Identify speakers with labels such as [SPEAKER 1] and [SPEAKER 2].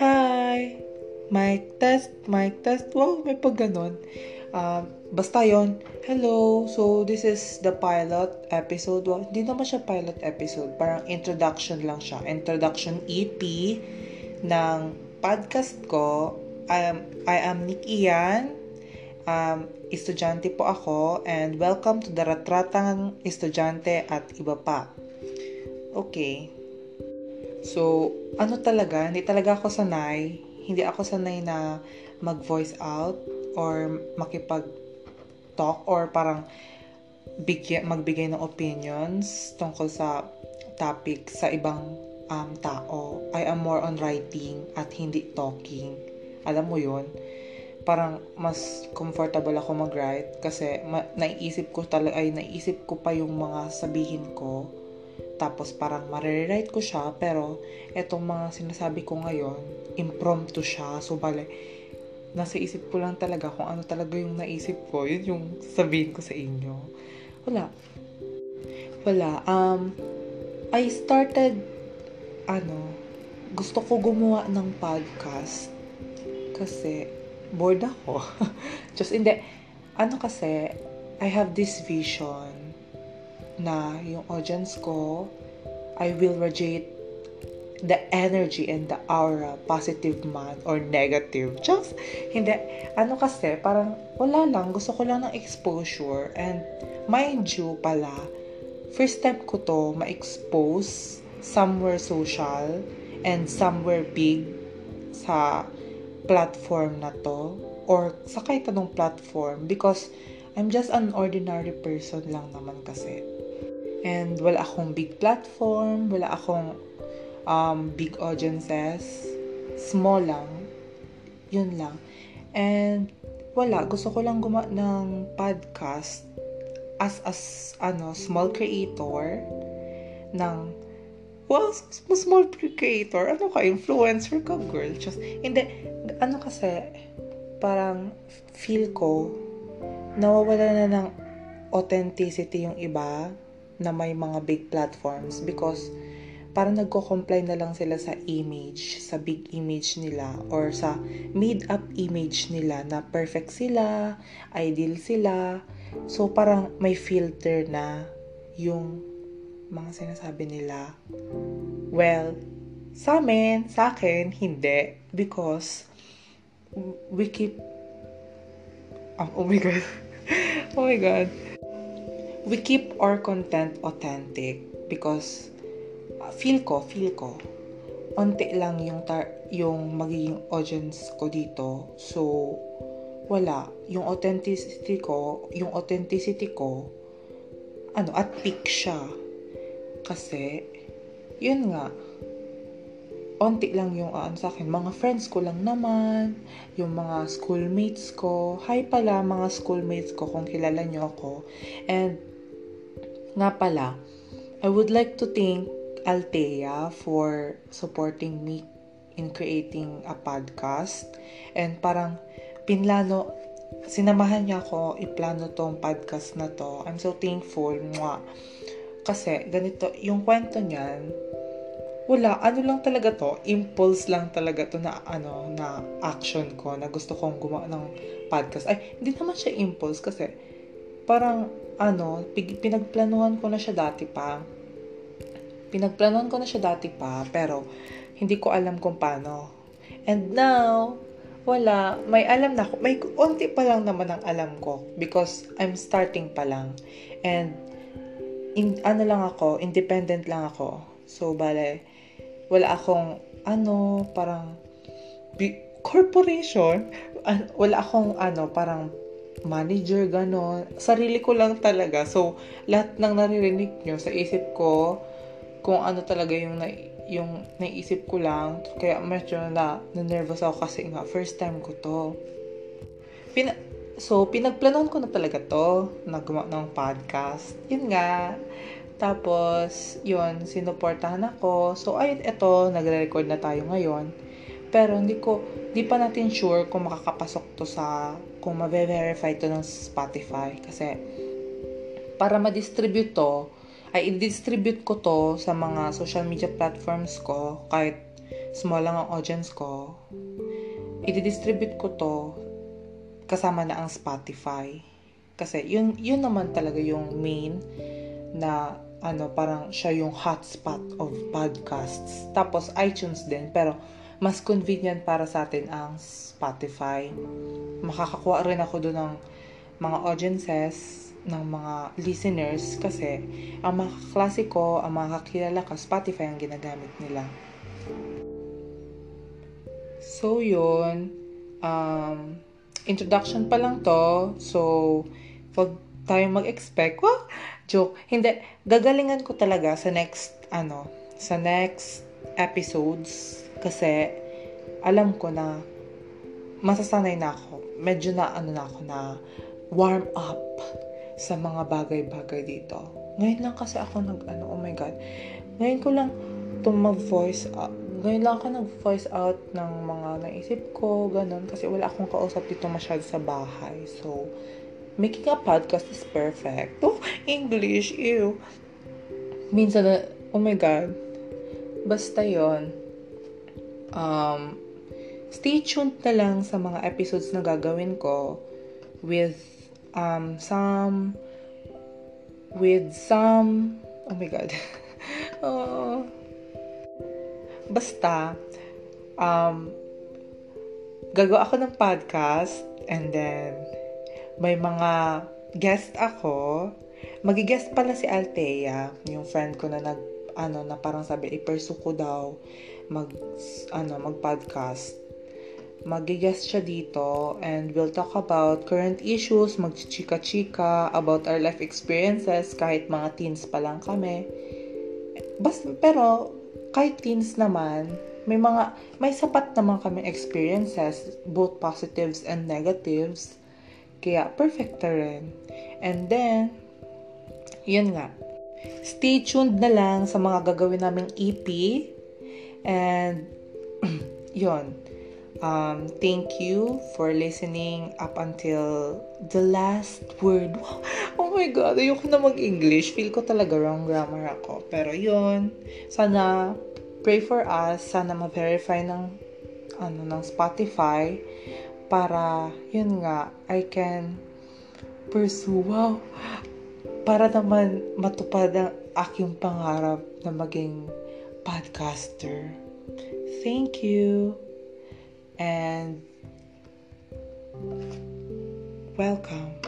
[SPEAKER 1] Hi! Mic test, mic test. Wow, may pag ganon. Uh, basta yon. Hello, so this is the pilot episode. Well, hindi naman siya pilot episode. Parang introduction lang siya. Introduction EP ng podcast ko. I am, I am Nick Ian. Um, estudyante po ako and welcome to the Ratratang Estudyante at iba pa. Okay. So, ano talaga, hindi talaga ako sanay, hindi ako sanay na mag-voice out or makipag-talk or parang bigyan, magbigay ng opinions tungkol sa topic sa ibang um, tao. I am more on writing at hindi talking. Alam mo yon parang mas comfortable ako mag-write kasi ma- naiisip ko talaga ay naiisip ko pa yung mga sabihin ko tapos parang marirewrite ko siya, pero etong mga sinasabi ko ngayon, impromptu siya. So, bale, nasa isip ko lang talaga kung ano talaga yung naisip ko. Yun yung sabihin ko sa inyo. Wala. Wala. Um, I started, ano, gusto ko gumawa ng podcast kasi bored ako. Just, hindi. Ano kasi, I have this vision na yung audience ko, I will radiate the energy and the aura, positive man or negative. Just, hindi. Ano kasi, parang wala lang. Gusto ko lang ng exposure. And mind you pala, first time ko to ma-expose somewhere social and somewhere big sa platform na to or sa kahit anong platform because I'm just an ordinary person lang naman kasi. And wala akong big platform, wala akong um, big audiences. Small lang. Yun lang. And wala, gusto ko lang gumawa ng podcast as as ano, small creator ng well, small creator. Ano ka, influencer ka, girl. Just, hindi, ano kasi, parang feel ko, nawawala na ng authenticity yung iba na may mga big platforms because parang nagko-comply na lang sila sa image, sa big image nila or sa made-up image nila na perfect sila, ideal sila. So parang may filter na yung mga sinasabi nila. Well, sa amin, sa akin, hindi. Because we keep... Oh, oh my God. oh my God we keep our content authentic because uh, feel ko, feel ko, onti lang yung tar- yung magiging audience ko dito. So, wala. Yung authenticity ko, yung authenticity ko, ano, at peak siya. Kasi, yun nga, onti lang yung uh, ano sa akin. Mga friends ko lang naman, yung mga schoolmates ko. Hi pala mga schoolmates ko kung kilala nyo ako. And nga pala, I would like to thank Altea for supporting me in creating a podcast. And parang pinlano, sinamahan niya ako iplano tong podcast na to. I'm so thankful. Mwah. Kasi ganito, yung kwento niyan, wala, ano lang talaga to, impulse lang talaga to na ano, na action ko, na gusto kong gumawa ng podcast. Ay, hindi naman siya impulse kasi parang ano, pinagplanuhan ko na siya dati pa. Pinagplanuhan ko na siya dati pa, pero hindi ko alam kung paano. And now, wala, may alam na ako. May onti pa lang naman ang alam ko because I'm starting pa lang. And in, ano lang ako, independent lang ako. So, bale, wala akong, ano, parang, corporation, wala akong, ano, parang manager, gano'n. Sarili ko lang talaga. So, lahat ng naririnig nyo sa isip ko, kung ano talaga yung, na, yung naisip ko lang. Kaya medyo na, na-nervous ako kasi nga, first time ko to. Pina, so, pinagplanon ko na talaga to, nagawa ng podcast. Yun nga. Tapos, yun, sinuportahan ako. So, ay, eto, nagre-record na tayo ngayon. Pero, hindi ko, di pa natin sure kung makakapasok to sa kung ma-verify to ng Spotify. Kasi, para ma-distribute to, ay i-distribute ko to sa mga social media platforms ko, kahit small lang ang audience ko. I-distribute ko to kasama na ang Spotify. Kasi yun, yun naman talaga yung main na ano, parang siya yung hotspot of podcasts. Tapos iTunes din, pero mas convenient para sa atin ang Spotify. Makakakuha rin ako doon ng mga audiences, ng mga listeners kasi ang mga klasiko, ang mga kakilala ka, Spotify ang ginagamit nila. So, yun. Um, introduction pa lang to. So, wag tayong mag-expect. Well, joke. Hindi. Gagalingan ko talaga sa next, ano, sa next episodes. Kasi, alam ko na masasanay na ako. Medyo na, ano na ako na warm up sa mga bagay-bagay dito. Ngayon lang kasi ako nag, ano, oh my God. Ngayon ko lang ito mag-voice out. Ngayon lang ako nag-voice out ng mga naisip ko, ganun. Kasi wala akong kausap dito masyado sa bahay. So, making a podcast is perfect. Oh, English, ew. Minsan oh my God. Basta yon Um, stay tuned na lang sa mga episodes na gagawin ko with um, some with some oh my god. Oh, basta um, gagawa ako ng podcast and then may mga guest ako. Magigest pala si Altea yung friend ko na nag ano na parang sabi i-pursue ko daw mag ano mag podcast Magigest siya dito and we'll talk about current issues, magchichika-chika about our life experiences kahit mga teens pa lang kami. Bas, pero kahit teens naman, may mga may sapat naman kami experiences, both positives and negatives. Kaya perfect rin. And then, yun nga. Stay tuned na lang sa mga gagawin naming EP. And, yun Um, thank you for listening up until the last word. Oh my God, ayoko na mag-English. Feel ko talaga wrong grammar ako. Pero yun, sana pray for us. Sana ma-verify ng, ano, ng Spotify para, yun nga, I can pursue. Wow! Para naman matupad ang aking pangarap na maging podcaster. Thank you and welcome.